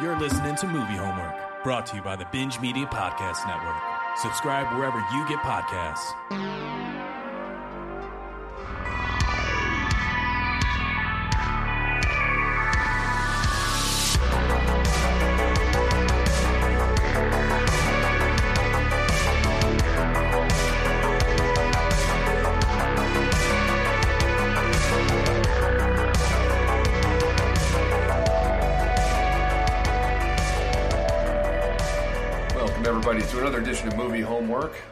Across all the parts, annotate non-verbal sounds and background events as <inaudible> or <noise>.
You're listening to Movie Homework, brought to you by the Binge Media Podcast Network. Subscribe wherever you get podcasts.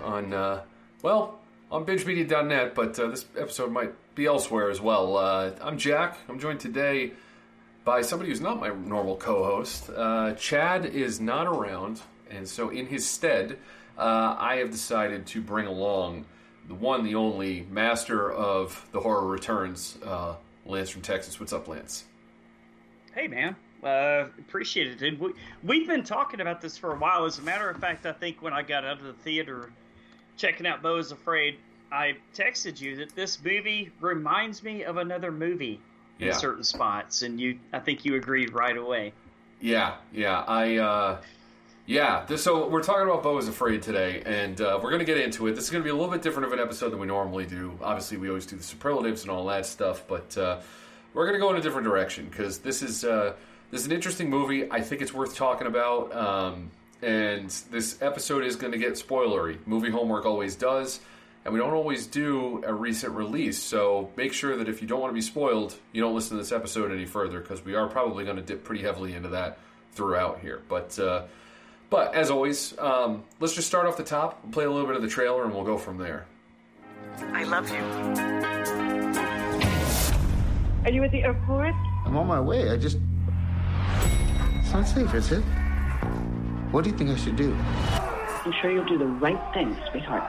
On, uh, well, on BingeMedia.net, but uh, this episode might be elsewhere as well. Uh, I'm Jack. I'm joined today by somebody who's not my normal co-host. Uh, Chad is not around, and so in his stead, uh, I have decided to bring along the one, the only master of the horror returns, uh, Lance from Texas. What's up, Lance? Hey, man. Uh, appreciate it, dude. We, we've been talking about this for a while. As a matter of fact, I think when I got out of the theater checking out Beau is Afraid, I texted you that this movie reminds me of another movie in Yeah. certain spots, and you, I think you agreed right away. Yeah, yeah, I, uh, yeah. This, so we're talking about Beau is Afraid today, and uh, we're going to get into it. This is going to be a little bit different of an episode than we normally do. Obviously, we always do the superlatives and all that stuff, but uh, we're going to go in a different direction because this is uh, this is an interesting movie. I think it's worth talking about, um, and this episode is going to get spoilery. Movie homework always does. And we don't always do a recent release, so make sure that if you don't want to be spoiled, you don't listen to this episode any further because we are probably going to dip pretty heavily into that throughout here. But uh, but as always, um, let's just start off the top, play a little bit of the trailer, and we'll go from there. I love you. Are you at the airport? I'm on my way. I just. It's not safe, is it? What do you think I should do? I'm sure you'll do the right thing, sweetheart.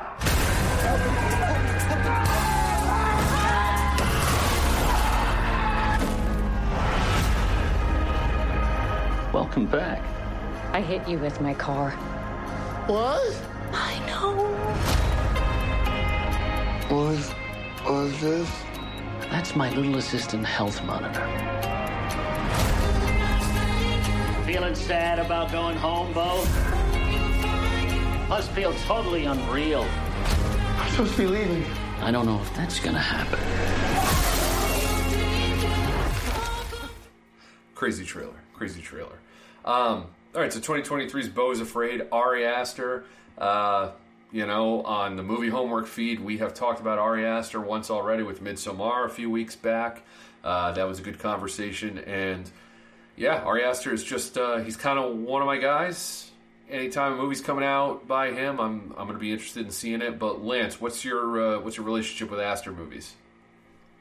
Welcome back. I hit you with my car. What? I know. What is. What is this? That's my little assistant health monitor. Feeling sad about going home, Beau? Must feel totally unreal. I'm supposed to be leaving. I don't know if that's gonna happen. Crazy trailer, crazy trailer. Um, all right, so 2023's Beau is Afraid, Ari Aster. Uh, you know, on the movie homework feed, we have talked about Ari Aster once already with Midsommar a few weeks back. Uh, that was a good conversation, and yeah, Ari Aster is just uh, he's kind of one of my guys. Anytime a movie's coming out by him, I'm I'm going to be interested in seeing it. But Lance, what's your uh, what's your relationship with Aster movies?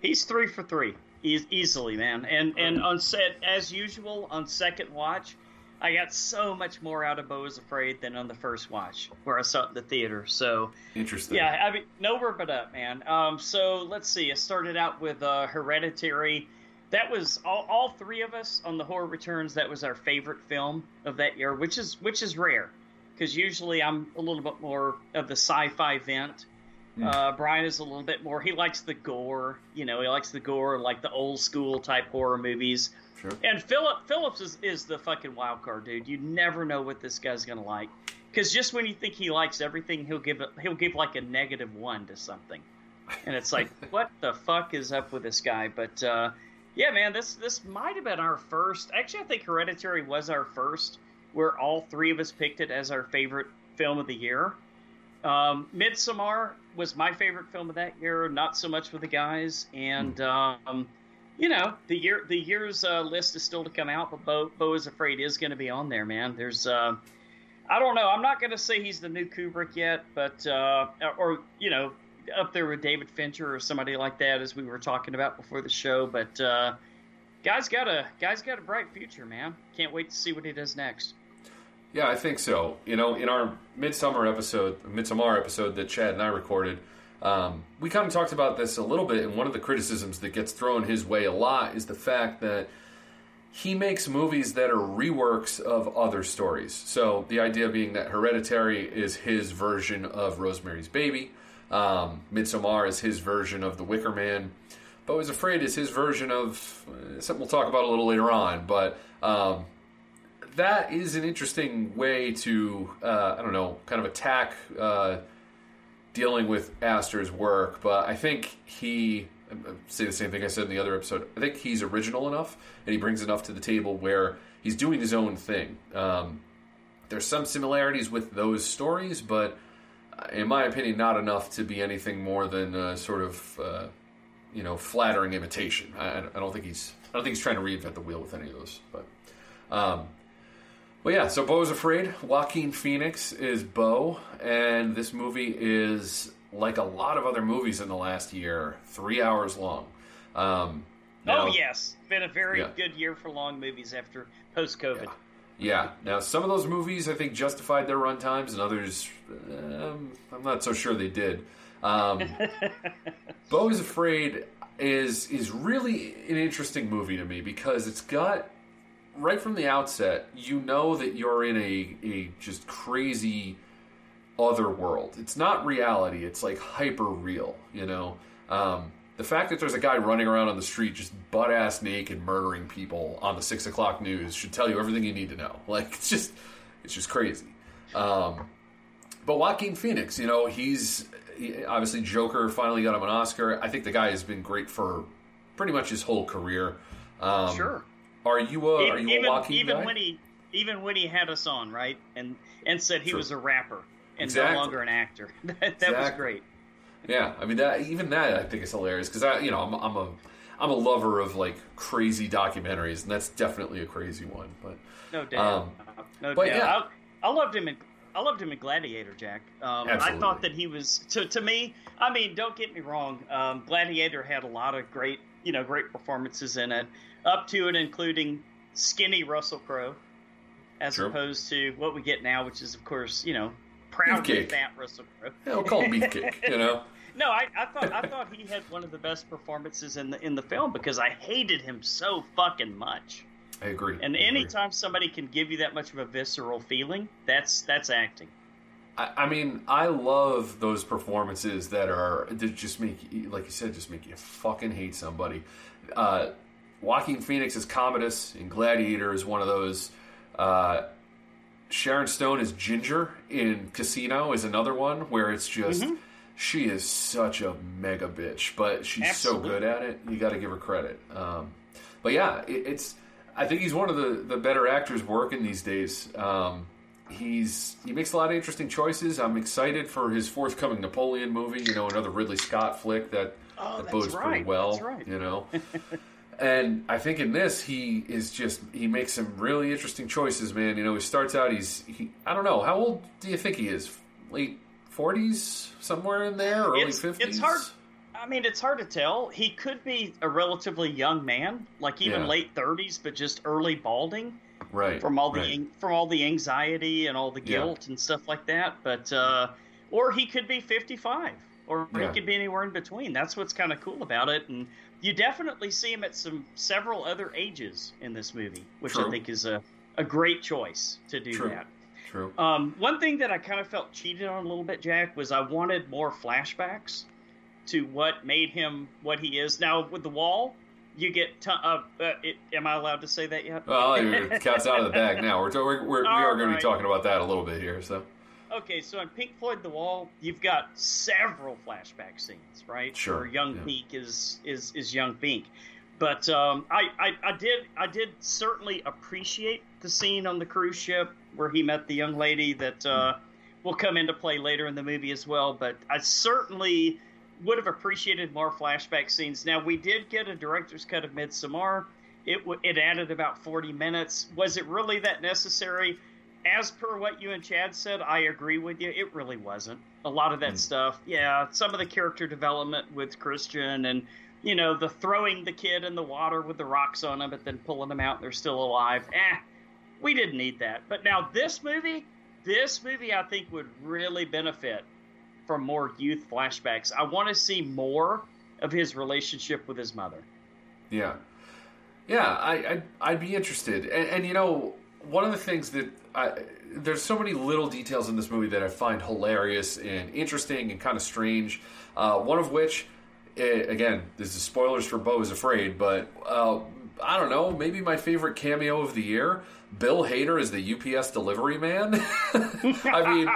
He's three for three, e- easily, man. And and on set, as usual, on second watch, I got so much more out of Beau is Afraid than on the first watch, where I saw it in the theater. So Interesting. Yeah, I mean, nowhere but up, man. Um, so let's see. I started out with uh, Hereditary. That was all, all three of us on the Horror Returns. That was our favorite film of that year, which is which is rare, because usually I'm a little bit more of the sci-fi vent. Uh, Brian is a little bit more. He likes the gore. You know, he likes the gore, like the old school type horror movies. Sure. And Philip Phillips is, is the fucking wild card, dude. You never know what this guy's gonna like. Because just when you think he likes everything, he'll give it. He'll give like a negative one to something, and it's like, <laughs> what the fuck is up with this guy? But uh, yeah, man, this this might have been our first. Actually, I think Hereditary was our first, where all three of us picked it as our favorite film of the year. Um, Midsommar was my favorite film of that year. Not so much with the guys, and um, you know the year the year's uh, list is still to come out. But Beau, Beau is afraid is going to be on there, man. There's uh, I don't know. I'm not going to say he's the new Kubrick yet, but uh, or you know up there with David Fincher or somebody like that, as we were talking about before the show. But uh, guys got a guys got a bright future, man. Can't wait to see what he does next. Yeah, I think so. You know, in our Midsommar episode, Midsommar episode that Chad and I recorded, um, we kind of talked about this a little bit. And one of the criticisms that gets thrown his way a lot is the fact that he makes movies that are reworks of other stories. So the idea being that Hereditary is his version of Rosemary's Baby, um, Midsommar is his version of The Wicker Man. But was afraid is his version of uh, something we'll talk about a little later on. But um, that is an interesting way to uh, I don't know, kind of attack uh, dealing with Aster's work. But I think he I say the same thing I said in the other episode. I think he's original enough, and he brings enough to the table where he's doing his own thing. Um, there's some similarities with those stories, but in my opinion, not enough to be anything more than uh, sort of uh, you know flattering imitation. I, I don't think he's I don't think he's trying to reinvent the wheel with any of those. But um, well, yeah, so Beau is afraid. Joaquin Phoenix is Beau, and this movie is like a lot of other movies in the last year, three hours long. Um, now- oh yes, been a very Yeah. good year for long movies after post COVID. Yeah. Now, some of those movies I think justified their run times, and others um, I'm not so sure they did. Um, <laughs> Beau is Afraid is is really an interesting movie to me because it's got right from the outset you know that you're in a a just crazy other world. It's not reality. It's like hyper real. You know. Um, the fact that there's a guy running around on the street just butt ass naked murdering people on the six o'clock news should tell you everything you need to know. <laughs> Like it's just it's just crazy. Um, but Joaquin Phoenix, you know, he's he- obviously Joker finally got him an Oscar. I think the guy has been great for pretty much his whole career. Um, Sure. Are you a are even you a even, Joaquin even guy? when he even when he had us on right and and said he was a rapper and Exactly. no longer an actor. <laughs> that that was great. Yeah, I mean that even that I think is hilarious because I you know I'm, I'm a I'm a lover of like crazy documentaries and that's definitely a crazy one. But No doubt. Um, no but doubt. yeah. I, I loved him in I loved him in Gladiator, Jack. Um, I thought that he was to to me. I mean, don't get me wrong. Um, Gladiator had a lot of great you know great performances in it, up to and including skinny Russell Crowe, as Sure. opposed to what we get now, which is of course you know proudly Beefcake. fat Russell Crowe. yeah, we'll call him <laughs> Beefcake. You know, No, I, I thought I thought he had one of the best performances in the in the film because I hated him so fucking much. I agree. And I agree. anytime somebody can give you that much of a visceral feeling, that's that's acting. I, I mean, I love those performances that are that just make you, like you said, just make you fucking hate somebody. Uh, Joaquin Phoenix as Commodus in Gladiator is one of those. Uh, Sharon Stone as Ginger in Casino is another one where it's just Mm-hmm. she is such a mega bitch, but she's so good at it. You got to give her credit. Um, but yeah, it, it's. I think he's one of the, the better actors working these days. Um, he's he makes a lot of interesting choices. I'm excited for his forthcoming Napoleon movie. You know, another Ridley Scott flick that, Oh, that bodes pretty well. That's right. You know. <laughs> And I think in this, he is just he makes some really interesting choices, man. You know, he starts out he's he, I don't know how old do you think he is? Late forties, somewhere in there, early fifties. it's hard. I mean, it's hard to tell. He could be a relatively young man, like even Yeah. late thirties, but just early balding. right from all the right. from all the anxiety and all the Yeah. guilt and stuff like that. But uh, or he could be 55, or Yeah. he could be anywhere in between. That's what's kind of cool about it. And you definitely see him at some several other ages in this movie, which True. I think is a a great choice to do True. that. True. Um, one thing that I kind of felt cheated on a little bit, Jack, was I wanted more flashbacks to what made him what he is. Now with the wall, you get. Ton- uh, uh, it, am I allowed to say that yet? Well, the <laughs> cat's out of the bag now. We're, we're, we're we are going to be talking about that a little bit here. So Okay, so in Pink Floyd The Wall, you've got several flashback scenes, right? Sure, Where young yeah. Pink is is is young Pink. But um, I, I, I did I did certainly appreciate the scene on the cruise ship where he met the young lady that uh, will come into play later in the movie as well. But I certainly would have appreciated more flashback scenes. Now we did get a director's cut of Midsommar. It w- it added about forty minutes. Was it really that necessary? As per what you and Chad said, I agree with you. It really wasn't. A lot of that stuff, yeah, some of the character development with Christian and, you know, the throwing the kid in the water with the rocks on him, but then pulling them out and they're still alive. Eh, we didn't need that. But now this movie, this movie I think would really benefit from more youth flashbacks. I want to see more of his relationship with his mother. yeah, yeah, I I'd, I'd be interested. And, and you know, one of the things that I, there's so many little details in this movie that I find hilarious and interesting and kind of strange. Uh, one of which, eh, again, this is spoilers for Beau is Afraid, but uh, I don't know, maybe my favorite cameo of the year. Bill Hader is the UPS delivery man. <laughs> I mean,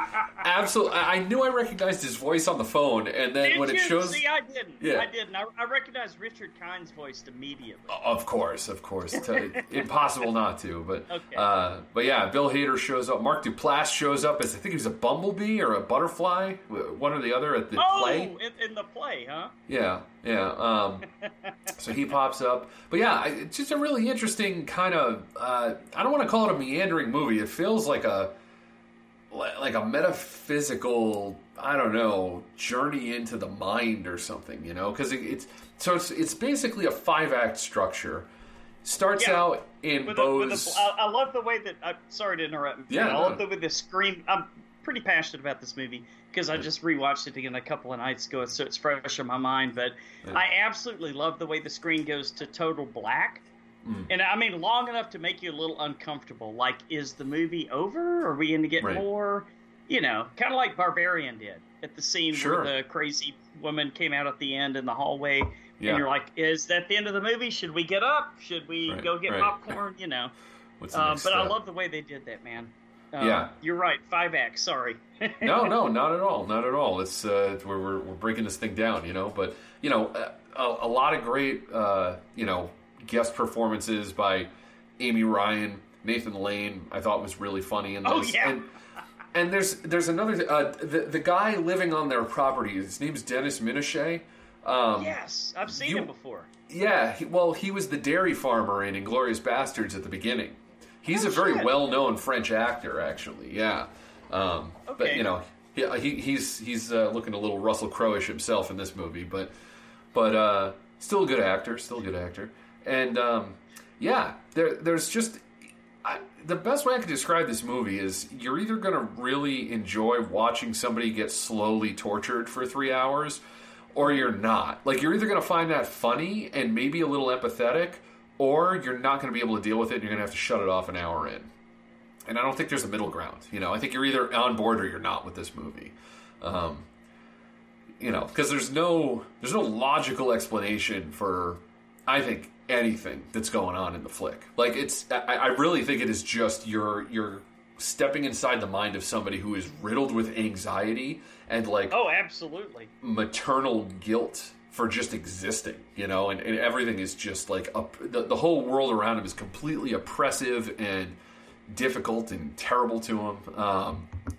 absolutely. I knew I recognized his voice on the phone, and then Did when you? it shows, See, I didn't. Yeah. I didn't. I, I recognized Richard Kind's voice immediately. Of course, of course, <laughs> impossible not to. But Okay. uh, but yeah, Bill Hader shows up. Mark Duplass shows up as I think he was a bumblebee or a butterfly, one or the other at the oh, play. in, in the play, huh? Yeah, yeah. Um, <laughs> so he pops up, but yeah, it's just a really interesting kind of. Uh, I don't want to call it a meandering movie. It feels like a like a metaphysical. I don't know journey into the mind or something. You know, because it, it's so it's it's basically a five act structure. Starts Yeah. out in With a, with Beau's. a, I, I love the way that. I'm sorry to interrupt. Yeah, I no. love the way the screen. I'm pretty passionate about this movie because I just rewatched it again a couple of nights ago, so it's fresh in my mind. But I absolutely love the way the screen goes to total black. Mm. And I mean, long enough to make you a little uncomfortable. Like, is the movie over? Are we going to get Right. more? You know, kind of like Barbarian did at the scene Sure. where the crazy woman came out at the end in the hallway. Yeah. And you're like, is that the end of the movie? Should we get up? Should we Right, go get right. popcorn? You know. <laughs> Next but I love the way they did that, man. Um, Yeah. You're right. Five acts. Sorry. <laughs> no, no, not at all, not at all. It's uh, we're, we're we're breaking this thing down, you know. But you know, a, a lot of great, uh, you know, guest performances by Amy Ryan, Nathan Lane. I thought was really funny in this. Oh, yeah. And, and there's there's another uh, the the guy living on their property. His name's Denis Ménochet. Um, yes, I've seen you- him before. yeah, he, well, he was the dairy farmer in Inglourious Basterds at the beginning. He's Oh, a very shit. well-known French actor, actually. Yeah, um, but you know, he, he, he's he's uh, looking a little Russell Crowe-ish himself in this movie, but but uh, still a good actor, still a good actor, and um, yeah, there there's just. I, the best way I could describe this movie is you're either going to really enjoy watching somebody get slowly tortured for three hours, or you're not. Like you're either going to find that funny and maybe a little empathetic, or you're not going to be able to deal with it. and You're going to have to shut it off an hour in. And I don't think there's a middle ground. You know, I think you're either on board or you're not with this movie. Um, you know, because there's no there's no logical explanation for, I think anything that's going on in the flick. Like it's, I, I really think it is just you're you're stepping inside the mind of somebody who is riddled with anxiety and like Oh, absolutely. maternal guilt for just existing, you know, and, and everything is just like up, the, the whole world around him is completely oppressive and difficult and terrible to him. Um, it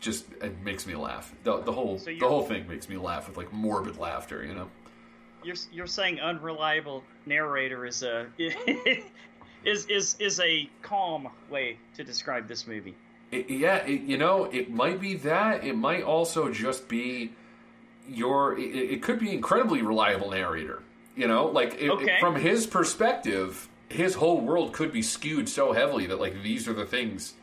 just it makes me laugh. The, the whole So the whole thing makes me laugh with like morbid laughter, you know. You're you're saying unreliable narrator is a <laughs> is is is a calm way to describe this movie. It, yeah, it, you know, it might be that. It might also just be your. It, it could be incredibly reliable narrator. You know, like Okay. from his perspective, his whole world could be skewed so heavily that like these are the things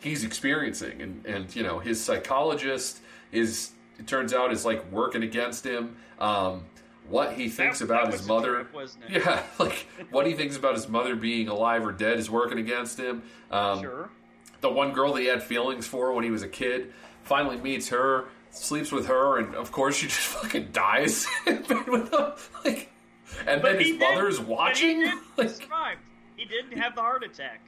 he's experiencing, and and you know his psychologist is. It turns out is like working against him. Um, what he thinks That- about that his mother, it? <laughs> yeah, like what he thinks about his mother being alive or dead is working against him. Um, Sure. the one girl that he had feelings for when he was a kid finally meets her, sleeps with her, and of course she <laughs> just fucking dies in bed with him. Like, and then his mother's watching. He, <laughs> Like, survived. He didn't have the heart attack.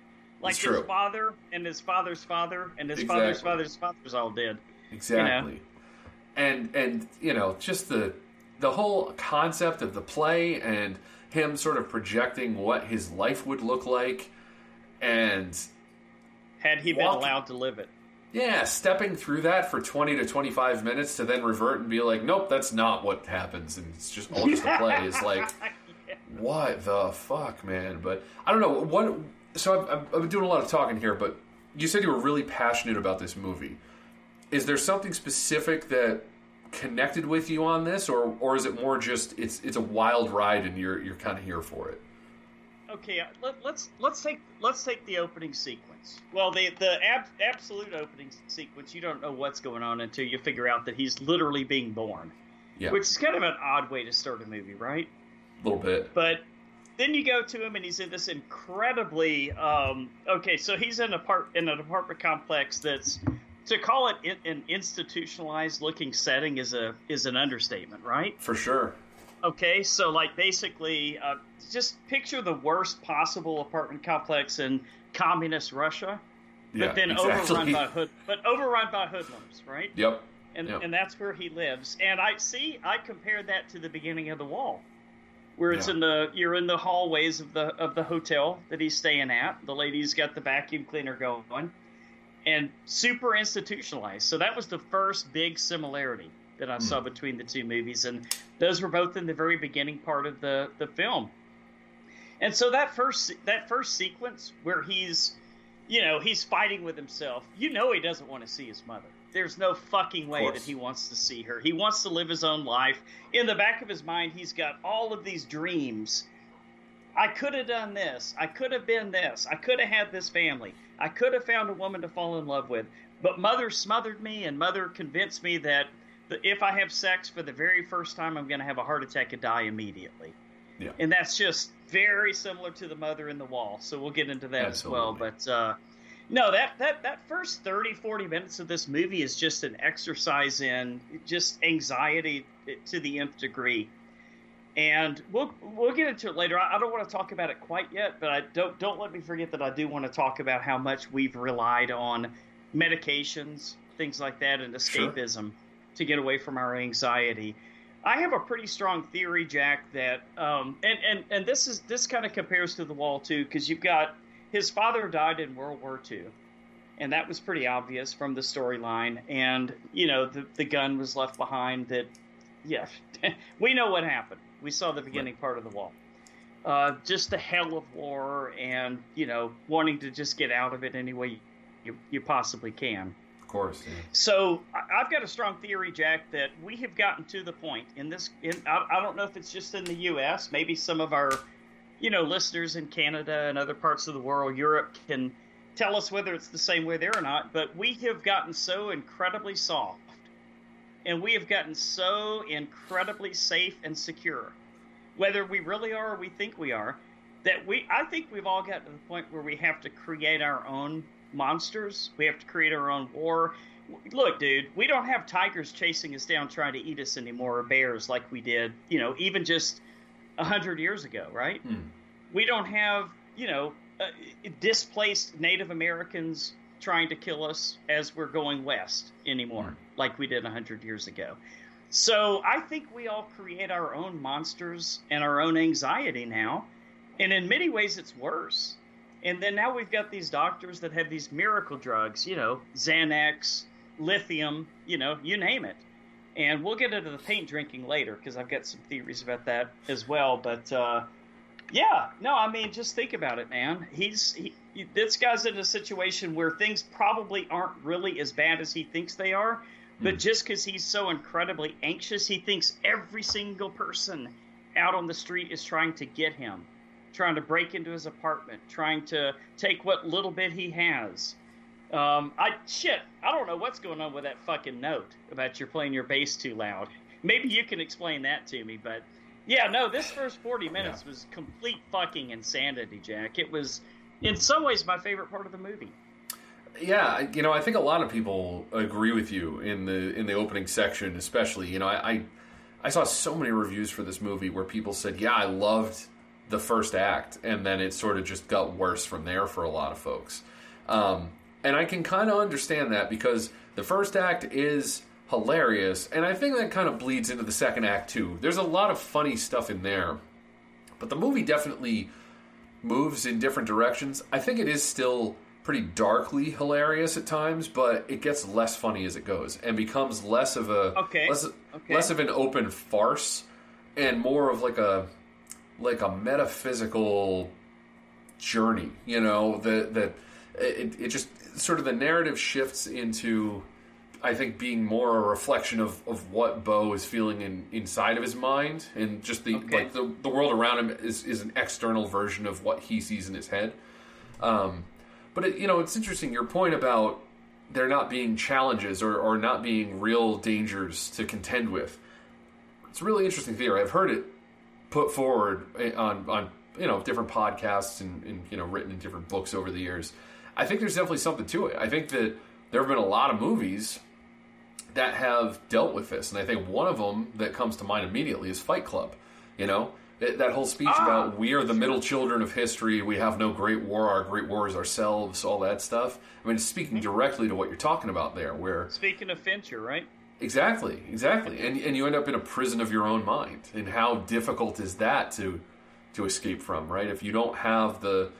Like his true. father and his father's father and his father's Exactly. father's father's all dead. exactly. And and you know just the the whole concept of the play and him sort of projecting what his life would look like, and Had he been allowed to live it. Yeah, stepping through that for 20 to 25 minutes to then revert and be like, nope, that's not what happens, and it's just all just a play is <laughs> like, what the fuck, man? But I don't know. What? So I've, I've been doing a lot of talking here, but you said you were really passionate about this movie. Is there something specific that connected with you on this, or or is it more just it's it's a wild ride and you're you're kind of here for it? Okay, uh, let, let's let's take let's take the opening sequence. Well, the the ab, absolute opening sequence, you don't know what's going on until you figure out that he's literally being born, Yeah, which is kind of an odd way to start a movie, right? a little bit. But then you go to him and he's in this incredibly um, okay. So he's in a part in an apartment complex that's to call it in, an institutionalized looking setting is a is an understatement, right? For sure. Okay, so like basically, uh, just picture the worst possible apartment complex in communist Russia, but Yeah, then exactly. overrun by hood, but overrun by hoodlums, right? Yep. and Yep. and that's where he lives. And I see, I compared that to the beginning of the Wall, where it's Yeah. in the you're in the hallways of the of the hotel that he's staying at. The lady's got the vacuum cleaner going, and super institutionalized. So that was the first big similarity that I saw hmm. between the two movies, and those were both in the very beginning part of the the film. And so that first that first sequence where he's you know, he's fighting with himself. You know he doesn't want to see his mother. There's no fucking way that he wants to see her. He wants to live his own life. In the back of his mind, he's got all of these dreams. I could have done this. I could have been this. I could have had this family. I could have found a woman to fall in love with. But mother smothered me, and mother convinced me that the- if I have sex for the very first time, I'm going to have a heart attack and die immediately. Yeah. And that's just very similar to the mother in the wall. So we'll get into that as well. But uh, no, that, that, that first 30, 40 minutes of this movie is just an exercise in just anxiety to the nth degree. And we'll we'll get into it later. I, I don't want to talk about it quite yet, but I don't don't let me forget that I do want to talk about how much we've relied on medications, things like that, and Sure. escapism to get away from our anxiety. I have a pretty strong theory, Jack, that um, and and and this is this kind of compares to the wall too, because you've got his father died in World War II, and that was pretty obvious from the storyline. And you know, the the gun was left behind. That, yeah, <laughs> we know what happened. We saw the beginning part of the wall. Uh, just the hell of war, and you know, wanting to just get out of it any way you, you possibly can. Of course. yeah. So I've got a strong theory, Jack, that we have gotten to the point in this. In, I, I don't know if it's just in the U.S. Maybe some of our, you know, listeners in Canada and other parts of the world, Europe, can tell us whether it's the same way there or not. But we have gotten so incredibly soft, and we have gotten so incredibly safe and secure, whether we really are or we think we are, that we. I think we've all gotten to the point where we have to create our own monsters. We have to create our own war. Look, dude, we don't have tigers chasing us down trying to eat us anymore, or bears like we did, you know, even just a hundred years ago, right? We don't have, you know, uh, displaced Native Americans trying to kill us as we're going west anymore, like we did a hundred years ago. So I think we all create our own monsters and our own anxiety now, and in many ways it's worse. And then now we've got these doctors that have these miracle drugs, you know, Xanax, lithium, you know, you name it. And we'll get into the paint drinking later because I've got some theories about that as well. But uh, yeah, no, I mean, just think about it, man. He's he, this guy's in a situation where things probably aren't really as bad as he thinks they are. But just because he's so incredibly anxious, he thinks every single person out on the street is trying to get him, trying to break into his apartment, trying to take what little bit he has. Um, I shit, I don't know what's going on with that fucking note about you're playing your bass too loud. Maybe you can explain that to me, but yeah, no, this first 40 minutes was complete fucking insanity, Jack. It was, in some ways, my favorite part of the movie. Yeah, you know, I think a lot of people agree with you in the in the opening section, especially. You know, I I, I saw so many reviews for this movie where people said, "Yeah, I loved the first act," and then it sort of just got worse from there for a lot of folks. Um, and I can kind of understand that because the first act is hilarious, and I think that kind of bleeds into the second act too. There's a lot of funny stuff in there, but the movie definitely moves in different directions. I think it is still pretty darkly hilarious at times, but it gets less funny as it goes and becomes less of a Okay. less, Okay. less of an open farce and more of like a like a metaphysical journey. You know that that it, it just sort of the narrative shifts into. I think being more a reflection of, of what Beau is feeling in, inside of his mind, and just the Okay. like the, the world around him is, is an external version of what he sees in his head. Um, but it, you know, it's interesting your point about there not being challenges or, or not being real dangers to contend with. It's a really interesting theory. I've heard it put forward eh, on on you know different podcasts and, and you know written in different books over the years. I think there's definitely something to it. I think that there have been a lot of movies that have dealt with this, and I think one of them that comes to mind immediately is Fight Club. You know, It- that whole speech Ah, about we are the middle children of history, we have no great war, our great war is ourselves, all that stuff. I mean, it's speaking directly to what you're talking about there, where Speaking of Fincher, right? Exactly, exactly, and and you end up in a prison of your own mind. And how difficult is that to to escape from, right? If you don't have the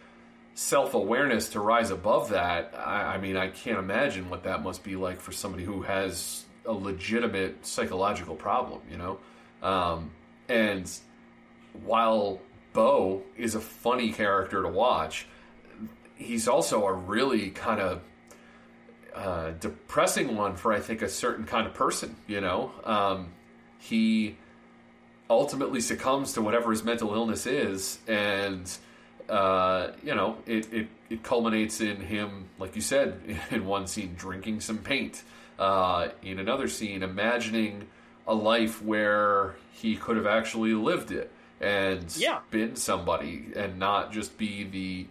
self awareness to rise above that, I, I mean, I can't imagine what that must be like for somebody who has a legitimate psychological problem, you know. Um, and while Beau is a funny character to watch, he's also a really kind of uh, depressing one for I think a certain kind of person. You know, um, he ultimately succumbs to whatever his mental illness is, and uh, you know, it, it it culminates in him, like you said, <laughs> in one scene drinking some paint, uh, in another scene imagining a life where he could have actually lived it and Yeah. been somebody and not just be the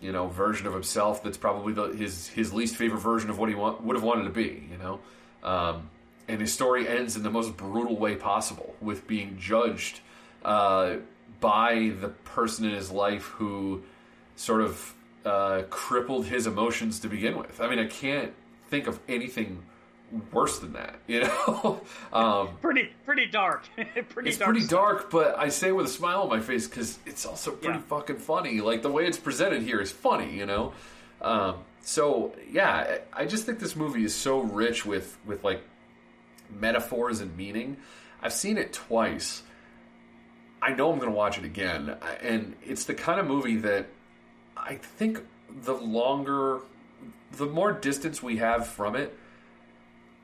you know version of himself that's probably the, his his least favorite version of what he want, would have wanted to be you know um, and his story ends in the most brutal way possible with being judged uh, by the person in his life who sort of uh, crippled his emotions to begin with i mean i can't think of anything worse than that you know <laughs> um, Pretty pretty dark. <laughs> pretty it's dark. pretty stuff. dark, but I say it with a smile on my face because it's also pretty Yeah. fucking funny. Like the way it's presented here is funny, you know. Um, so yeah, I I just think this movie is so rich with with like metaphors and meaning. I've seen it twice. I know I'm going to watch it again, and it's the kind of movie that I think the longer, the more distance we have from it,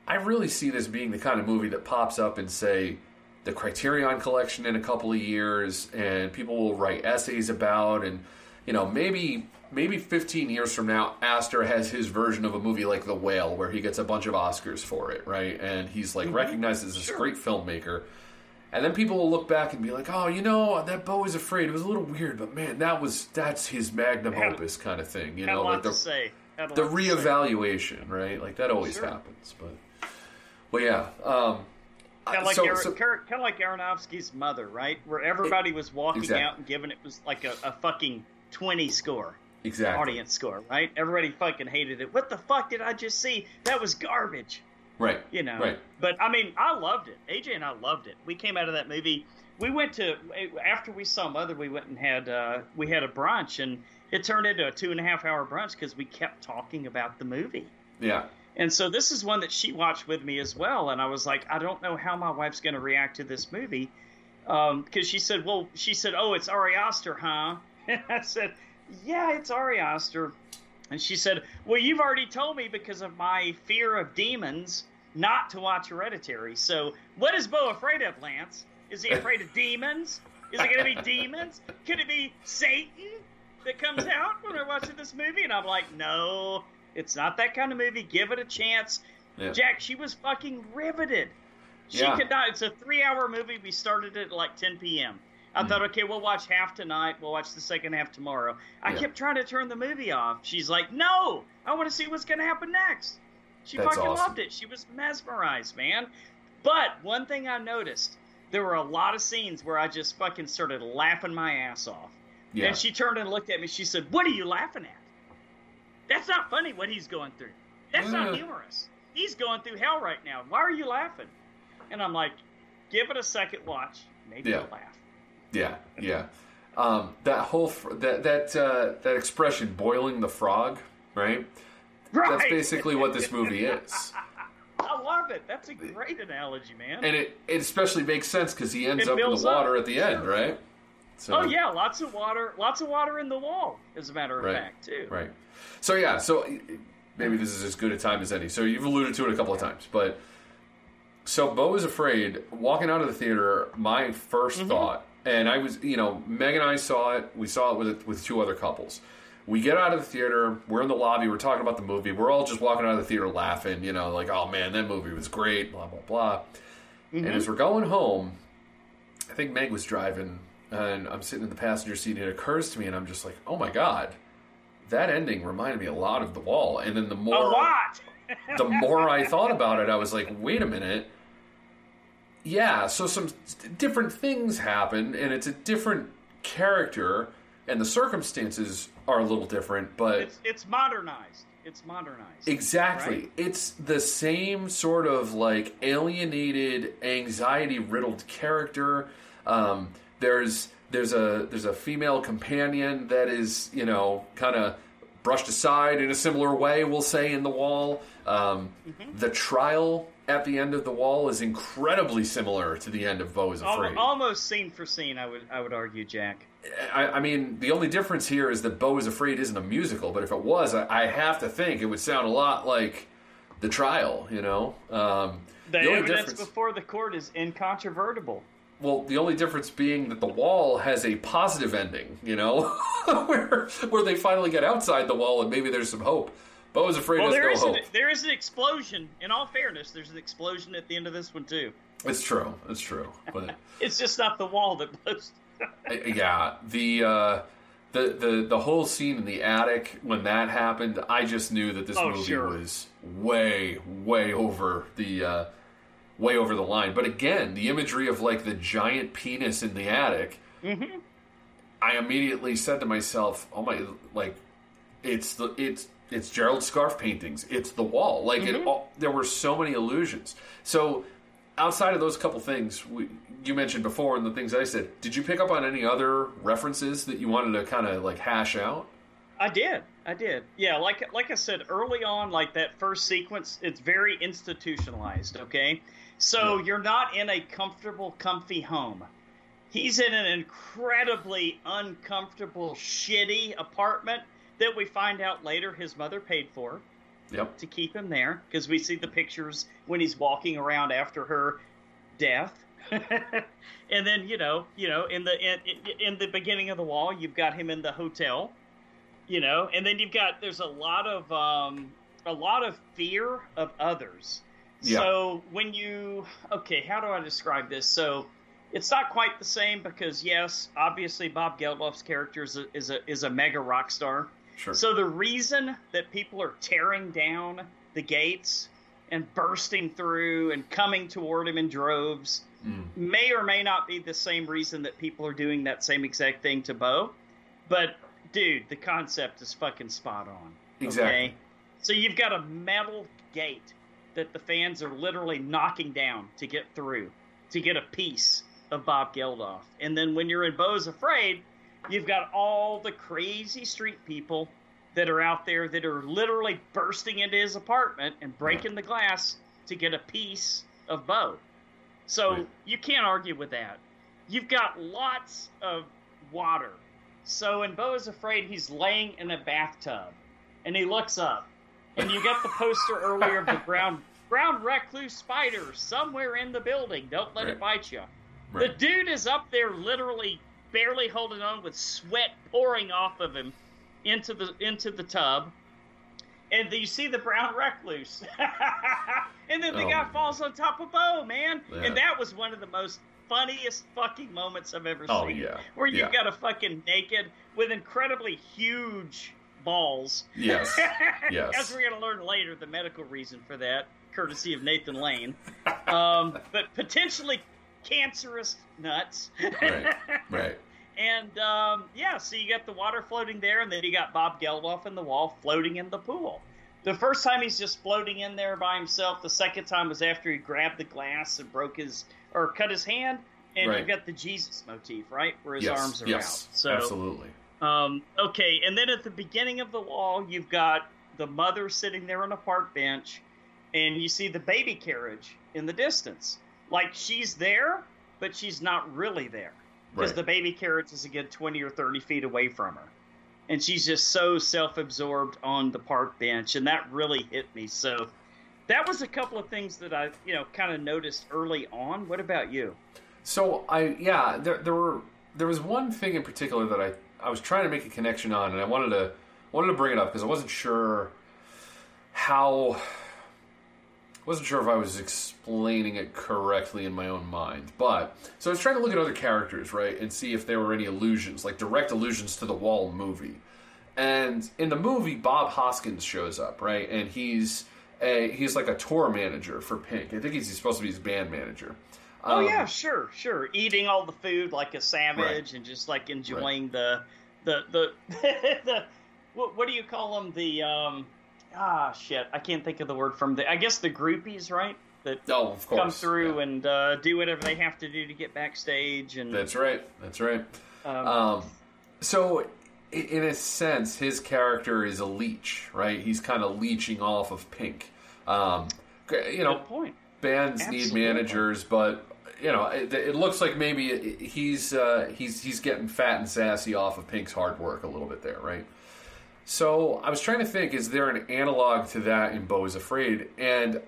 I really see this being the kind of movie that pops up and say, the Criterion Collection in a couple of years, and people will write essays about, and you know, maybe maybe 15 years from now, Aster has his version of a movie like The Whale, where he gets a bunch of Oscars for it, right? And he's like recognized as this great filmmaker. And then people will look back and be like, "Oh, you know, that Beau is afraid. It was a little weird, but man, that was that's his magnum Had- opus kind of thing." You know, like the. The reevaluation, right? Like that always Sure. happens. But well, yeah. Um, Kind of like, so- Aaron, so- kind of like Aronofsky's mother, right? Where everybody was walking Exactly. out and giving it was like a, a fucking twenty score, exactly. audience score, right? Everybody fucking hated it. What the fuck did I just see? That was garbage, Right. you know. Right. But I mean, I loved it. AJ and I loved it. We came out of that movie. We went to after we saw Mother. We went and had uh, we had a brunch, and it turned into a two and a half hour brunch because we kept talking about the movie. Yeah. And so this is one that she watched with me as well. And I was like, I don't know how my wife's going to react to this movie. Um, because she said, well, she said, oh, it's Ari Aster, huh? <laughs> And I said, yeah, it's Ari Aster. And she said, well, you've already told me because of my fear of demons not to watch Hereditary. So what is Beau afraid of, Lance? Is he afraid of demons? Is it going to be <laughs> demons? Could it be Satan that comes out when we're watching this movie? And I'm like, no, it's not that kind of movie. Give it a chance. Yeah. Jack, she was fucking riveted. She Yeah. could not. It's a three-hour movie. We started it at like 10 p.m. I mm-hmm. thought, okay, we'll watch half tonight. We'll watch the second half tomorrow. I Yeah. kept trying to turn the movie off. She's like, no, I want to see what's going to happen next. She That's fucking awesome. loved it. She was mesmerized, man. But one thing I noticed, there were a lot of scenes where I just fucking started laughing my ass off. Yeah. And she turned and looked at me. She said, "What are you laughing at? That's not funny. What he's going through. That's Uh. not humorous. He's going through hell right now. Why are you laughing?" And I'm like, "Give it a second watch. Maybe Yeah. you'll laugh." Yeah, yeah. Um, that whole fr- that that uh, that expression, boiling the frog, right? Right. That's basically what this movie <laughs> is, I love it. That's a great analogy, man. and it it especially makes sense because he ends It up in the builds up. water at the end, right? So, oh yeah, lots of water. Lots of water in the wall, as a matter of Right. fact, too. Right. So yeah. So maybe this is as good a time as any. So you've alluded to it a couple of times, but so Beau is afraid. Walking out of the theater, my 1st mm-hmm. thought, and I was, you know, Meg and I saw it. We saw it with with two other couples. We get out of the theater. We're in the lobby. We're talking about the movie. We're all just walking out of the theater laughing. You know, like, oh man, that movie was great. Blah blah blah. And mm-hmm. as we're going home, I think Meg was driving, and I'm sitting in the passenger seat. And it occurs to me, and I'm just like, oh my god, that ending reminded me a lot of The Wall. And then the A more lot. <laughs> the more I thought about it, I was like, wait a minute. yeah, so some different things happen, and it's a different character, and the circumstances are a little different, but It's it's modernized. It's modernized. Exactly. Right? It's the same sort of like alienated, anxiety riddled character. Um, there's there's a there's a female companion that is you know kind of brushed aside in a similar way. We'll say in the wall. Um, Mm-hmm. The trial at the end of the wall is incredibly similar to the end of Beau is Afraid. almost scene for scene. I would I would argue, Jack. I, I mean, the only difference here is that Beau is Afraid isn't a musical, but if it was, I, I have to think it would sound a lot like the trial. You know, um, The, only evidence difference, before the court is incontrovertible. Well, the only difference being that the wall has a positive ending. You know, <laughs> where where they finally get outside the wall and maybe there's some hope. Beau is Afraid Well, has there no is hope. an, there is an explosion. In all fairness, there's an explosion at the end of this one too. It's true. It's true. But <laughs> It's just not the wall that blows. <laughs> Uh, yeah, the uh, the the the whole scene in the attic when that happened, I just knew that this Oh, movie sure. was way way over the uh, way over the line. But again, the imagery of like the giant penis in the attic, Mm-hmm. I immediately said to myself, "Oh my!" Like it's the it's it's Gerald Scarfe paintings. It's the wall. Like Mm-hmm. it, all, there were so many illusions. So outside of those couple things we, you mentioned before and the things I said, did you pick up on any other references that you wanted to kind of like hash out? I did. I did. Yeah, like like I said early on, like that first sequence, it's very institutionalized. Okay, so Yeah. you're not in a comfortable, comfy home. He's in an incredibly uncomfortable, shitty apartment that we find out later his mother paid for Yep. to keep him there because we see the pictures when he's walking around after her death. <laughs> and then you know, you know, in the in, in the beginning of the wall, you've got him in the hotel, you know, and then you've got there's a lot of um, a lot of fear of others. Yeah. So when you okay, how do I describe this? So it's not quite the same because yes, obviously Bob Geldof's character is a, is a is a mega rock star. Sure. So the reason that people are tearing down the gates and bursting through and coming toward him in droves Mm. may or may not be the same reason that people are doing that same exact thing to Beau. But dude, the concept is fucking spot on. Exactly. So you've got a metal gate that the fans are literally knocking down to get through, to get a piece of Bob Geldof. And then when you're in Beau's Afraid, you've got all the crazy street people that are out there that are literally bursting into his apartment and breaking the glass to get a piece of Beau. So Right. you can't argue with that. You've got lots of water. So in Beau is Afraid, he's laying in a bathtub and he looks up. And you get the poster earlier of the brown brown recluse spider somewhere in the building. Don't let it bite you. The dude is up there literally barely holding on with sweat pouring off of him into the into the tub. And you see the brown recluse. <laughs> and then the Oh, guy falls on top of Beau, man. Yeah. And that was one of the most funniest fucking moments I've ever Oh, seen. yeah. Where you've Yeah. got a fucking naked with incredibly huge balls. Yes. <laughs> Yes. As we're going to learn later, the medical reason for that, courtesy of Nathan Lane. Um, <laughs> but potentially cancerous nuts. Right. Right. <laughs> And um, yeah, so you got the water floating there, and then you got Bob Geldof in the wall floating in the pool. The first time he's just floating in there by himself. The second time was after he grabbed the glass and broke his or cut his hand. And Right. you've got the Jesus motif, right, where his yes. arms are yes. out. So Absolutely. Um, okay, and then at the beginning of the wall, you've got the mother sitting there on a park bench, and you see the baby carriage in the distance. Like she's there, but she's not really there because Right. the baby carriage is a good 20 or 30 feet away from her. And she's just so self absorbed on the park bench, and that really hit me. So that was a couple of things that I, you know, kind of noticed early on. What about you? So I yeah there there were there was one thing in particular that I I was trying to make a connection on and I wanted to wanted to bring it up because I wasn't sure how wasn't sure if I was explaining it correctly in my own mind. But so I was trying to look at other characters, right, and see if there were any allusions, like direct allusions to the Wall movie. And in the movie, Bob Hoskins shows up, right, and he's a he's like a tour manager for Pink. I think he's, he's supposed to be his band manager. Oh Um, yeah, sure, sure. Eating all the food like a savage Right. and just like enjoying the the the <laughs> the what, what do you call them? The um ah shit, I can't think of the word from the I guess the groupies, right? That Oh, of course. come through yeah. and uh, do whatever they have to do to get backstage and That's right. That's right. um, Um, so, in a sense, his character is a leech, right? He's kind of leeching off of Pink. Um, you know, good point. bands need managers, but you know, it, it looks like maybe he's uh, he's he's getting fat and sassy off of Pink's hard work a little bit there, right? So I was trying to think: is there an analog to that in Beau is Afraid? And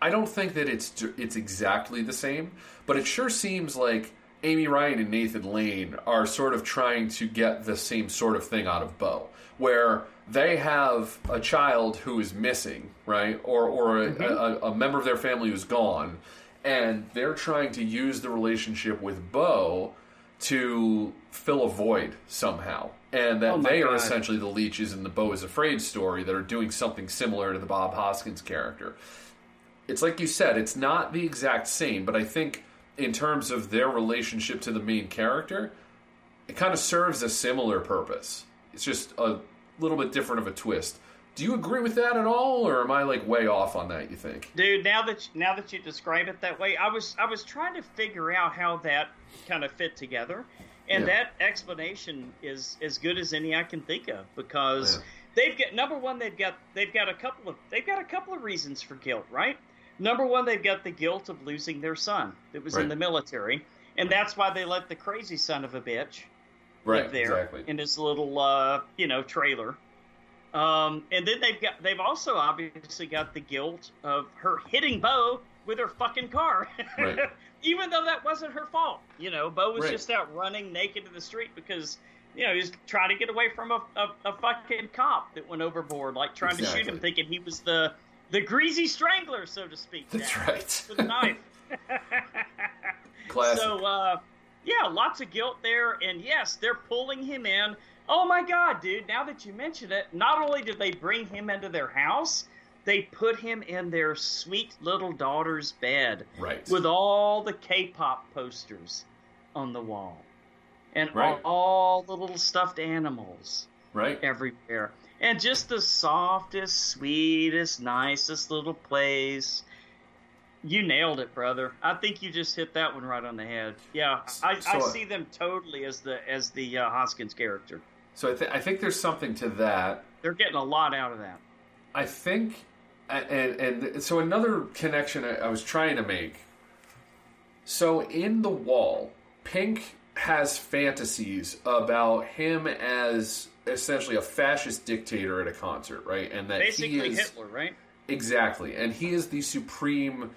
I don't think that it's it's exactly the same, but it sure seems like Amy Ryan and Nathan Lane are sort of trying to get the same sort of thing out of Beau, where they have a child who is missing, right, or or a, a, a member of their family who's gone, and they're trying to use the relationship with Beau to fill a void somehow. And that Oh they are essentially the leeches in the Beau is Afraid story that are doing something similar to the Bob Hoskins character it's like you said, it's not the exact same, but I think in terms of their relationship to the main character, it kind of serves a similar purpose. It's just a little bit different of a twist. Do you agree with that at all, or am I like way off on that? You think? Dude, now that now that you describe it that way, I was I was trying to figure out how that kind of fit together, and Yeah. that explanation is as good as any I can think of because Yeah. they've got number one they've got they've got a couple of they've got a couple of reasons for guilt, right? Number one, they've got the guilt of losing their son that was Right. in the military, and that's why they let the crazy son of a bitch Right. live there Exactly. in his little uh, you know trailer. Um, and then they've got they've also obviously got the guilt of her hitting Beau with her fucking car, <laughs> Right. even though that wasn't her fault. You know, Beau was Right. just out running naked in the street because you know he was trying to get away from a, a, a fucking cop that went overboard, like trying to shoot him, thinking he was the the greasy strangler, so to speak. That's now, right. With a knife. <laughs> Classic. So, uh, yeah, lots of guilt there. And yes, they're pulling him in. Oh my God, dude, now that you mention it, not only did they bring him into their house, they put him in their sweet little daughter's bed right. with all the K pop posters on the wall and Right. all, all the little stuffed animals right. everywhere. And just the softest, sweetest, nicest little place. You nailed it, brother. I think you just hit that one right on the head. Yeah, I, I see them totally as the as the uh, Hoskins character. So I, th- I think there's something to that. They're getting a lot out of that. I think, and and so another connection I, I was trying to make. So in the wall, Pink has fantasies about him as essentially a fascist dictator at a concert, right? And that he Basically is Hitler, right? Exactly. And he is the supreme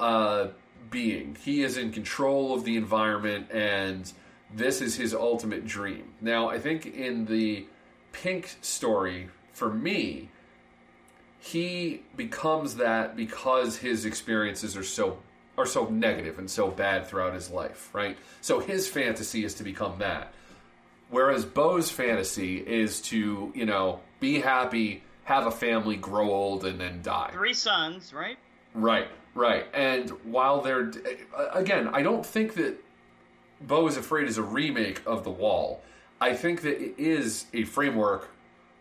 uh, being. He is in control of the environment, and this is his ultimate dream. Now, I think in the Pink story, for me, he becomes that because his experiences are so are so negative and so bad throughout his life, right? So his fantasy is to become that. Whereas Beau's fantasy is to, you know, be happy, have a family, grow old, and then die. Three sons, right? Right, right. And while they're again, I don't think that Beau is Afraid is a remake of The Wall. I think that it is a framework,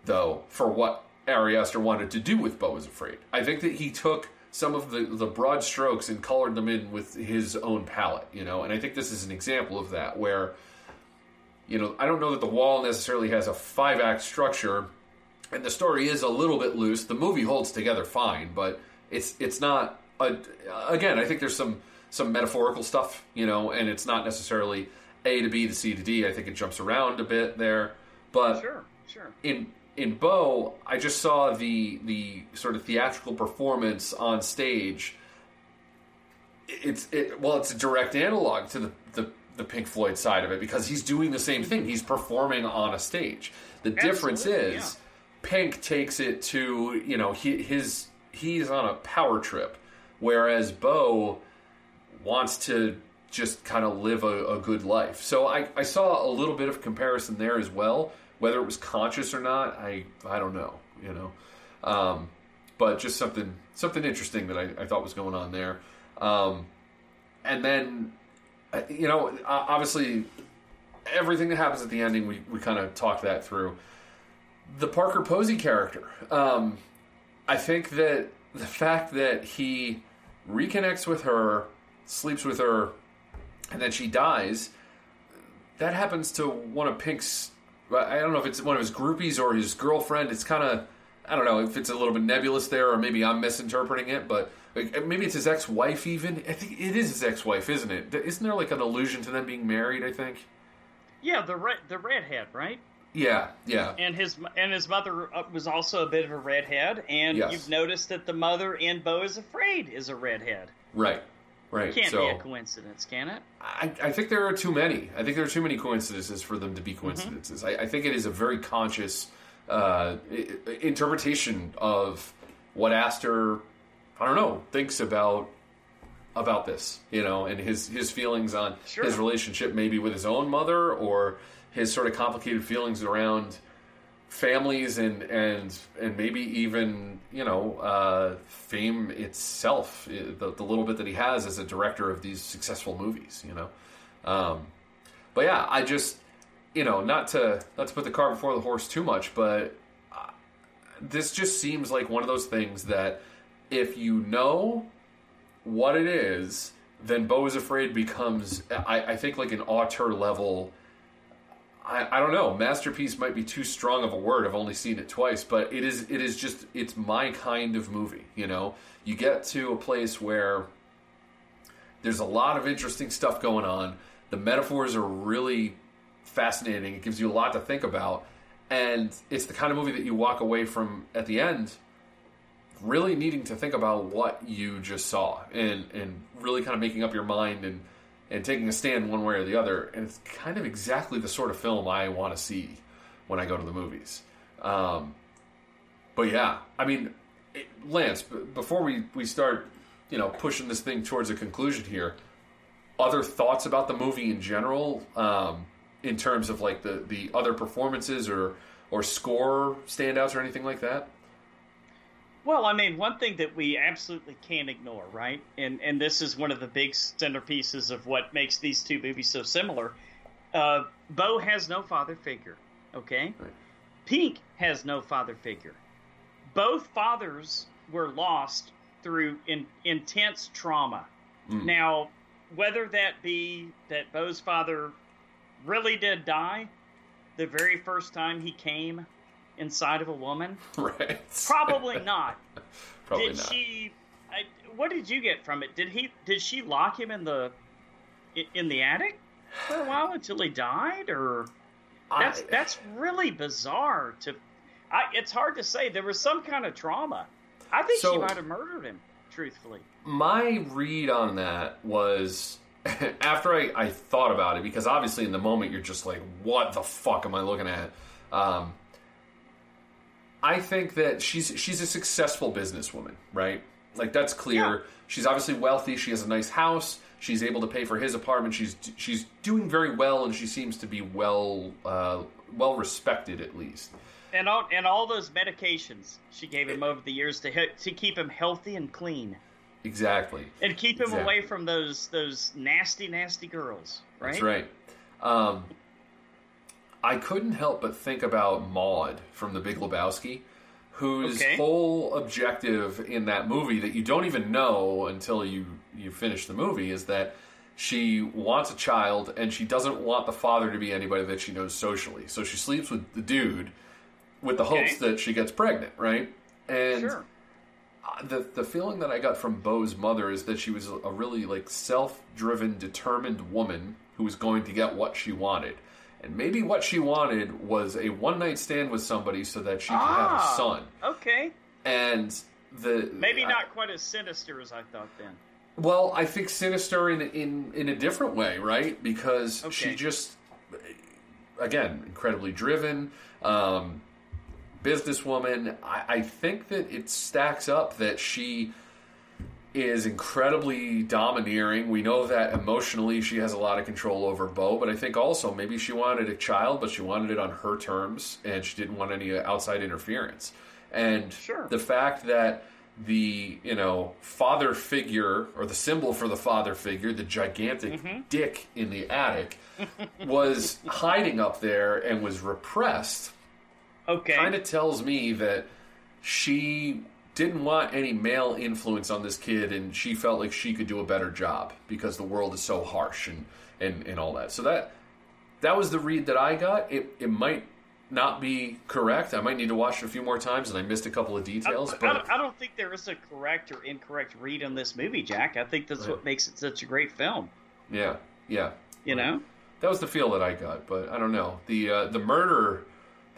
though, for what Ari Aster wanted to do with Beau is Afraid. I think that he took some of the, the broad strokes and colored them in with his own palette, you know, and I think this is an example of that where, you know, I don't know that The Wall necessarily has a five act structure, and the story is a little bit loose. The movie holds together fine, but it's it's not. A, again, I think there's some some metaphorical stuff, you know, and it's not necessarily A to B to C to D. I think it jumps around a bit there, but Sure, sure. in in Beau, I just saw the the sort of theatrical performance on stage. It's it well, it's a direct analog to the, the the Pink Floyd side of it because he's doing the same thing. He's performing on a stage. The difference is yeah. Pink takes it to you know he, his he's on a power trip, whereas Beau wants to just kind of live a, a good life. So I, I saw a little bit of comparison there as well. Whether it was conscious or not, I I don't know. You know, um, but just something something interesting that I, I thought was going on there. Um, and then uh, you know, obviously, everything that happens at the ending, we we kind of talked that through. The Parker Posey character, um, I think that the fact that he reconnects with her, sleeps with her, and then she dies. That happens to one of Pink's. I don't know if it's one of his groupies or his girlfriend. It's kind of I don't know if it's a little bit nebulous there, or maybe I'm misinterpreting it. But maybe it's his ex-wife. Even I think it is his ex-wife, isn't it? Isn't there like an allusion to them being married? I think. Yeah, the red the redhead, right? Yeah, yeah. And his and his mother uh, was also a bit of a redhead, and Yes. you've noticed that the mother in Beau is Afraid is a redhead. Right, right. Can't so be a coincidence, can it? I, I think there are too many. I think there are too many coincidences for them to be Mm-hmm. coincidences. I, I think it is a very conscious uh, interpretation of what Aster, I don't know, thinks about about this, you know, and his his feelings on Sure. his relationship maybe with his own mother or his sort of complicated feelings around families and and and maybe even you know uh, fame itself, the, the little bit that he has as a director of these successful movies, you know. Um, but yeah, I just you know not to not to put the cart before the horse too much, but uh, this just seems like one of those things that if you know what it is, then Beau is Afraid becomes I, I think like an auteur level. I, I don't know. Masterpiece might be too strong of a word. I've only seen it twice, but it is it is just it's my kind of movie. You know, you get to a place where there's a lot of interesting stuff going on. The metaphors are really fascinating. It gives you a lot to think about, and it's the kind of movie that you walk away from at the end really needing to think about what you just saw and and really kind of making up your mind and and taking a stand one way or the other and it's kind of exactly the sort of film I want to see when I go to the movies. Um, but yeah I mean Lance before we we start you know pushing this thing towards a conclusion here other thoughts about the movie in general um, in terms of like the the other performances or or score standouts or anything like that Well, I mean, one thing that we absolutely can't ignore, right? And and this is one of the big centerpieces of what makes these two movies so similar. Uh, Beau has no father figure. Okay, Right. Pink has no father figure. Both fathers were lost through in, intense trauma. Now, whether that be that Beau's father really did die the very first time he came inside of a woman, <laughs> right probably not. <laughs> Probably did not. she? I, what did you get from it? Did he? Did she lock him in the in the attic for a while until he died, or that's I- that's really bizarre. To, I, it's hard to say. There was some kind of trauma. I think So- she might have murdered him. Truthfully, my read on that was <laughs> after I, I thought about it because obviously in the moment you're just like what the fuck am i looking at um, i think that she's she's a successful businesswoman right like that's clear Yeah. she's obviously wealthy she has a nice house she's able to pay for his apartment she's she's doing very well and she seems to be well uh, well respected at least and all and all those medications she gave him over the years to he- to keep him healthy and clean exactly and keep him Exactly. away from those those nasty nasty girls. Right. That's right. Um, I couldn't help but think about Maud from The Big Lebowski, whose Okay. whole objective in that movie that you don't even know until you you finish the movie is that she wants a child and she doesn't want the father to be anybody that she knows socially. So she sleeps with the dude with the hopes that she gets pregnant, right? And Sure. the the feeling that I got from Beau's mother is that she was a really like self-driven, determined woman who was going to get what she wanted. And maybe what she wanted was a one-night stand with somebody so that she could have a Ah, son. Okay. And the Maybe I- not quite as sinister as I thought then. well, I think sinister in in in a different way, right? Because she just again incredibly driven, um, businesswoman. I, I think that it stacks up that she is incredibly domineering. We know that emotionally she has a lot of control over Beau, but I think also maybe she wanted a child, but she wanted it on her terms, and she didn't want any outside interference. And Sure. the fact that the you know father figure or the symbol for the father figure, the gigantic Mm-hmm. dick in the attic, <laughs> was hiding up there and was repressed. Okay. Kind of tells me that she didn't want any male influence on this kid, and she felt like she could do a better job because the world is so harsh and and, and all that. So that that was the read that I got. It it might not be correct. I might need to watch it a few more times, and I missed a couple of details. I, but don't, I don't think there is a correct or incorrect read on this movie, Jack. I think that's Right. what makes it such a great film. yeah, yeah, You know? that was the feel that I got. But I don't know the uh, the murder.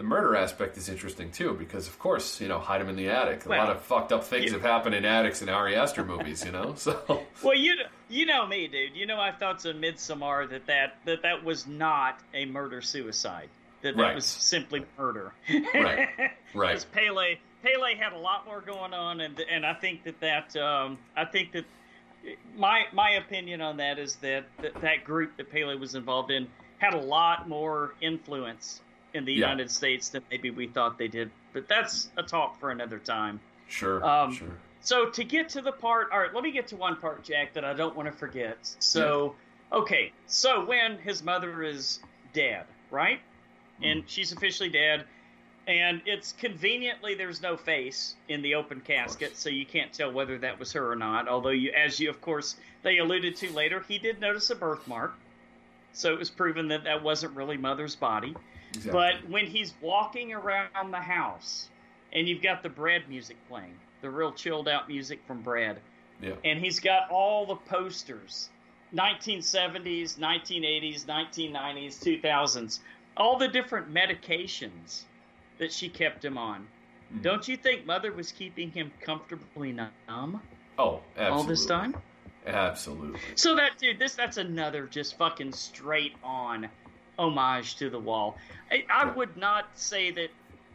The murder aspect is interesting too because, of course, you know, hide him in the attic. A lot of fucked up things yeah. have happened in attics in Ari Aster movies, you know. <laughs> So Well, you you know me, dude. You know my thoughts on Midsommar that that that, that was not a murder suicide. That that Right. was simply murder. Right. <laughs> Right. Because Pelle Pelle had a lot more going on, and and I think that that um, I think that my my opinion on that is that, that that group that Pelle was involved in had a lot more influence in the Yeah. United States than maybe we thought they did. But that's a talk for another time. sure, Um, sure. So to get to the part, all right, let me get to one part, Jack, that I don't want to forget. So, okay, so when his mother is dead, right, and she's officially dead, and it's conveniently there's no face in the open casket, so you can't tell whether that was her or not. Although you, as you of course they alluded to later, he did notice a birthmark, so it was proven that that wasn't really mother's body. Exactly. But when he's walking around the house and you've got the Brad music playing, the real chilled out music from Brad, yeah, and he's got all the posters 1970s, 1980s, 1990s, 2000s, all the different medications that she kept him on. Hmm. Don't you think mother was keeping him comfortably numb oh, absolutely. all this time? absolutely. So that dude, this that's another just fucking straight on homage to the wall. I, I would not say that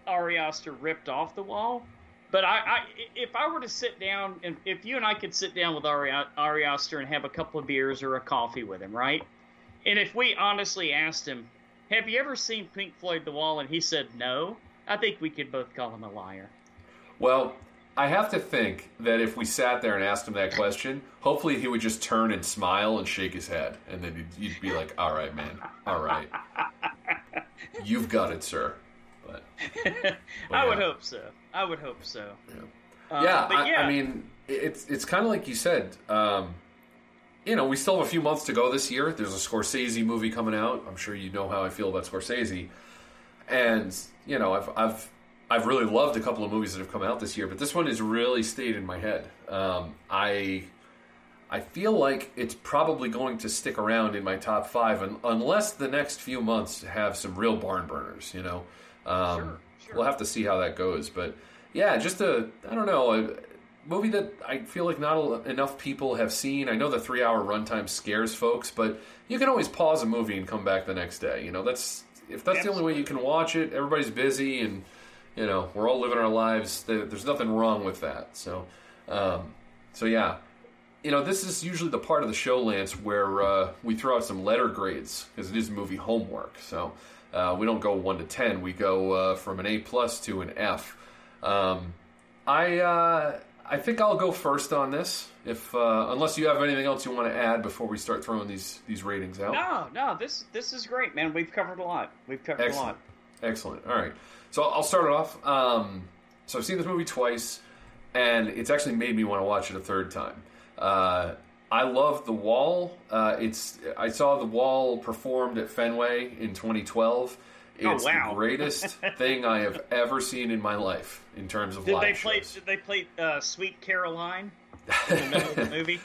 Ari Aster ripped off the wall, but I, I if I were to sit down and if you and I could sit down with Ari, Ari Aster and have a couple of beers or a coffee with him, right? And if we honestly asked him, "Have you ever seen Pink Floyd The Wall?" and he said no, I think we could both call him a liar. Well, I have to think that if we sat there and asked him that question, hopefully he would just turn and smile and shake his head, and then you'd, you'd be like, "All right, man, all right, you've got it, sir." But I would yeah. hope so. I would hope so. Uh, yeah, but I, yeah, I mean, it's it's kind of like you said. Um, you know, we still have a few months to go this year. There's a Scorsese movie coming out. I'm sure you know how I feel about Scorsese, and you know, I've I've I've really loved a couple of movies that have come out this year, but this one has really stayed in my head. Um, I I feel like it's probably going to stick around in my top five, un- unless the next few months have some real barn burners. You know, um, Sure, sure. we'll have to see how that goes. But yeah, just a I don't know a movie that I feel like not enough people have seen. I know the three hour runtime scares folks, but you can always pause a movie and come back the next day. You know, that's if that's the only way you can watch it. Everybody's busy and you know we're all living our lives. There's nothing wrong with that. So, um, so yeah, you know this is usually the part of the show, Lance, where uh, we throw out some letter grades because it is movie homework. So uh, we don't go one to ten. We go uh, from an A plus to an F. Um, I uh, I think I'll go first on this. If uh, unless you have anything else you want to add before we start throwing these these ratings out. No, no, this this is great, man. We've covered a lot. We've covered a lot. Excellent. All right. So I'll start it off. Um, so I've seen this movie twice, and it's actually made me want to watch it a third time. Uh, I love The Wall. Uh, it's I saw The Wall performed at Fenway in 2012. Oh, It's wow. the greatest <laughs> thing I have ever seen in my life in terms of Did live they play? shows. Did they play uh, "Sweet Caroline" in the middle of the <laughs> movie?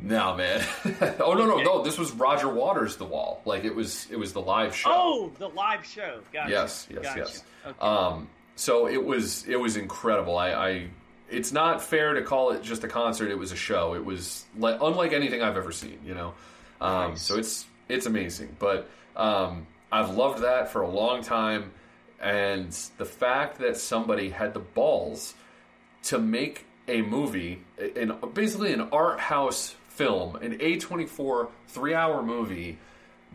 No, man. <laughs> oh no, no, no. This was Roger Waters' The Wall. Like it was, it was the live show. Oh, the live show. Gotcha. Yes, yes, Gotcha. yes. Okay. Um, so it was it was incredible. I, I it's not fair to call it just a concert. It was a show. It was like unlike anything I've ever seen. You know, um, Nice. so it's it's amazing. But um, I've loved that for a long time, and the fact that somebody had the balls to make a movie, in basically an art house film, an A24 three hour movie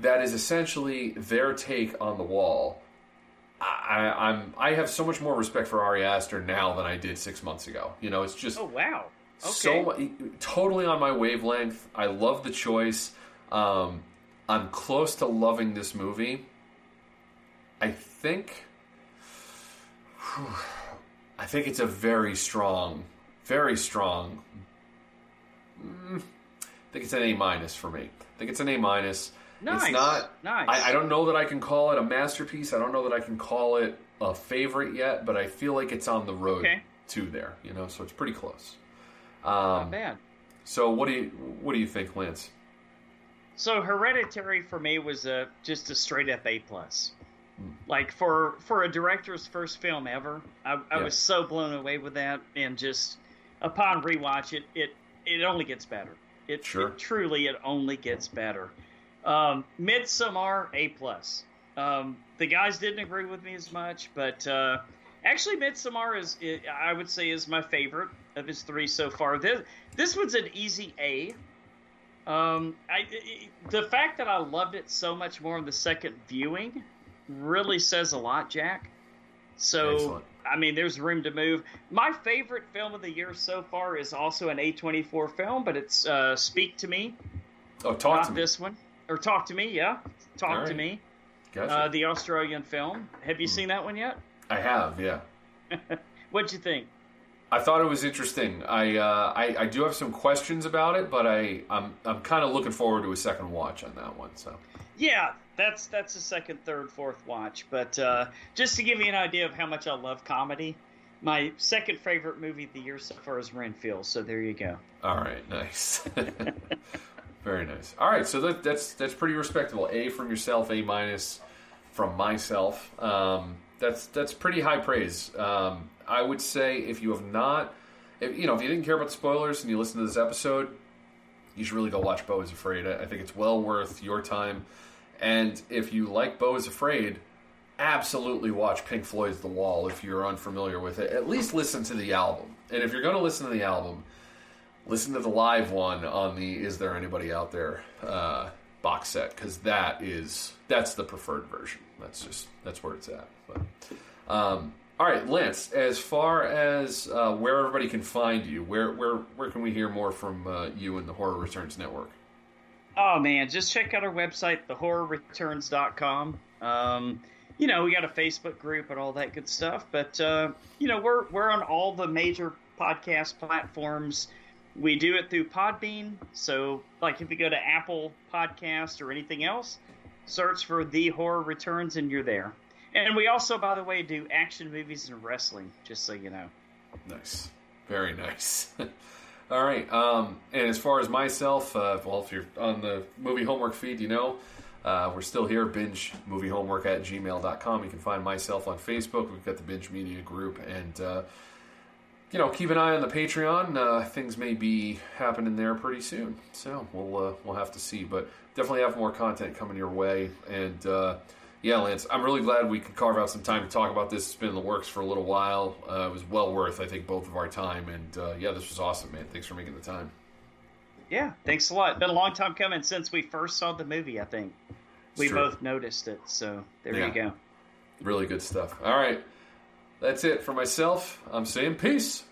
that is essentially their take on the wall I, I'm I have so much more respect for Ari Aster now than I did six months ago. You know, it's just Oh wow. Okay. so totally on my wavelength. I love the choice. Um, I'm close to loving this movie. I think. <sighs> I think it's a very strong, very strong. mm, I think it's an A minus for me. I think it's an A minus. Nice, It's not. nice. I, I don't know that I can call it a masterpiece. I don't know that I can call it a favorite yet, but I feel like it's on the road Okay. to there. You know, so it's pretty close. Not Um, bad. so what do you what do you think, Lance? So Hereditary for me was a just a straight up A plus. Hmm. Like for for a director's first film ever, I, I Yeah. was so blown away with that, and just upon rewatch it, it it only gets better. It, Sure. it truly it only gets better. Um, Midsommar A plus. Um, the guys didn't agree with me as much, but uh, actually Midsommar is I would say is my favorite of his three so far. This this one's an easy A. Um, I, I- the fact that I loved it so much more in the second viewing really says a lot, Jack. So, Excellent. I mean, there's room to move. My favorite film of the year so far is also an A24 film, but it's uh, Speak to Me, Oh, talk not to me. this one. Or Talk to Me, yeah. Talk All to. Me, Gotcha. uh, the Australian film. Have you Hmm. seen that one yet? I have, yeah. <laughs> What'd you think? I thought it was interesting. I, uh, I I do have some questions about it, but I I'm I'm kind of looking forward to a second watch on that one. So Yeah, that's that's a second, third, fourth watch. But uh, just to give you an idea of how much I love comedy, my second favorite movie of the year so far is Renfield. So there you go. all right, nice, <laughs> very nice. All right, so that, that's that's pretty respectable. A from yourself, A minus from myself. Um, that's that's pretty high praise. Um, I would say if you have not, if, you know, if you didn't care about spoilers and you listen to this episode, you should really go watch Beau is Afraid. I think it's well worth your time. And if you like Beau is Afraid, absolutely watch Pink Floyd's The Wall if you're unfamiliar with it. At least listen to the album. And if you're going to listen to the album, listen to the live one on the Is There Anybody Out There uh, box set because that is that's the preferred version. That's just that's where it's at. But, um, all right, Lance. As far as uh, where everybody can find you, where where where can we hear more from uh, you and the Horror Returns Network? Oh man, just check out our website, thehorrorreturns.com. Um, you know, we got a Facebook group and all that good stuff. But uh, you know, we're we're on all the major podcast platforms. We do it through Podbean. So, like, if you go to Apple Podcast or anything else, search for The Horror Returns, and you're there. And we also, by the way, do action movies and wrestling. Just so you know. Nice. Very nice. <laughs> All right. Um, and as far as myself, uh, well, if you're on the movie homework feed, you know, uh, we're still here. Binge movie homework at gmail.com. You can find myself on Facebook. We've got the Binge Media group. And, uh, you know, keep an eye on the Patreon. Uh, things may be happening there pretty soon. So we'll, uh, we'll have to see. But definitely have more content coming your way. And, uh, yeah, Lance, I'm really glad we could carve out some time to talk about this. It's been in the works for a little while. Uh, it was well worth, I think, both of our time. And uh, yeah, this was awesome, man. Thanks for making the time. Yeah, thanks a lot. Been a long time coming since we first saw the movie. I think we true. both noticed it. So there Yeah. you go. Really good stuff. All right. That's it for myself. I'm saying peace.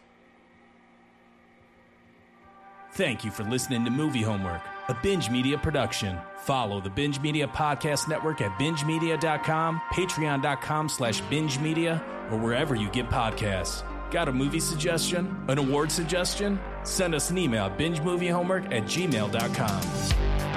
Thank you for listening to Movie Homework, a Binge Media production. Follow the Binge Media Podcast Network at bingemedia.com, patreon.com slash binge media, or wherever you get podcasts. Got a movie suggestion? An award suggestion? Send us an email at bingemoviehomework at gmail.com.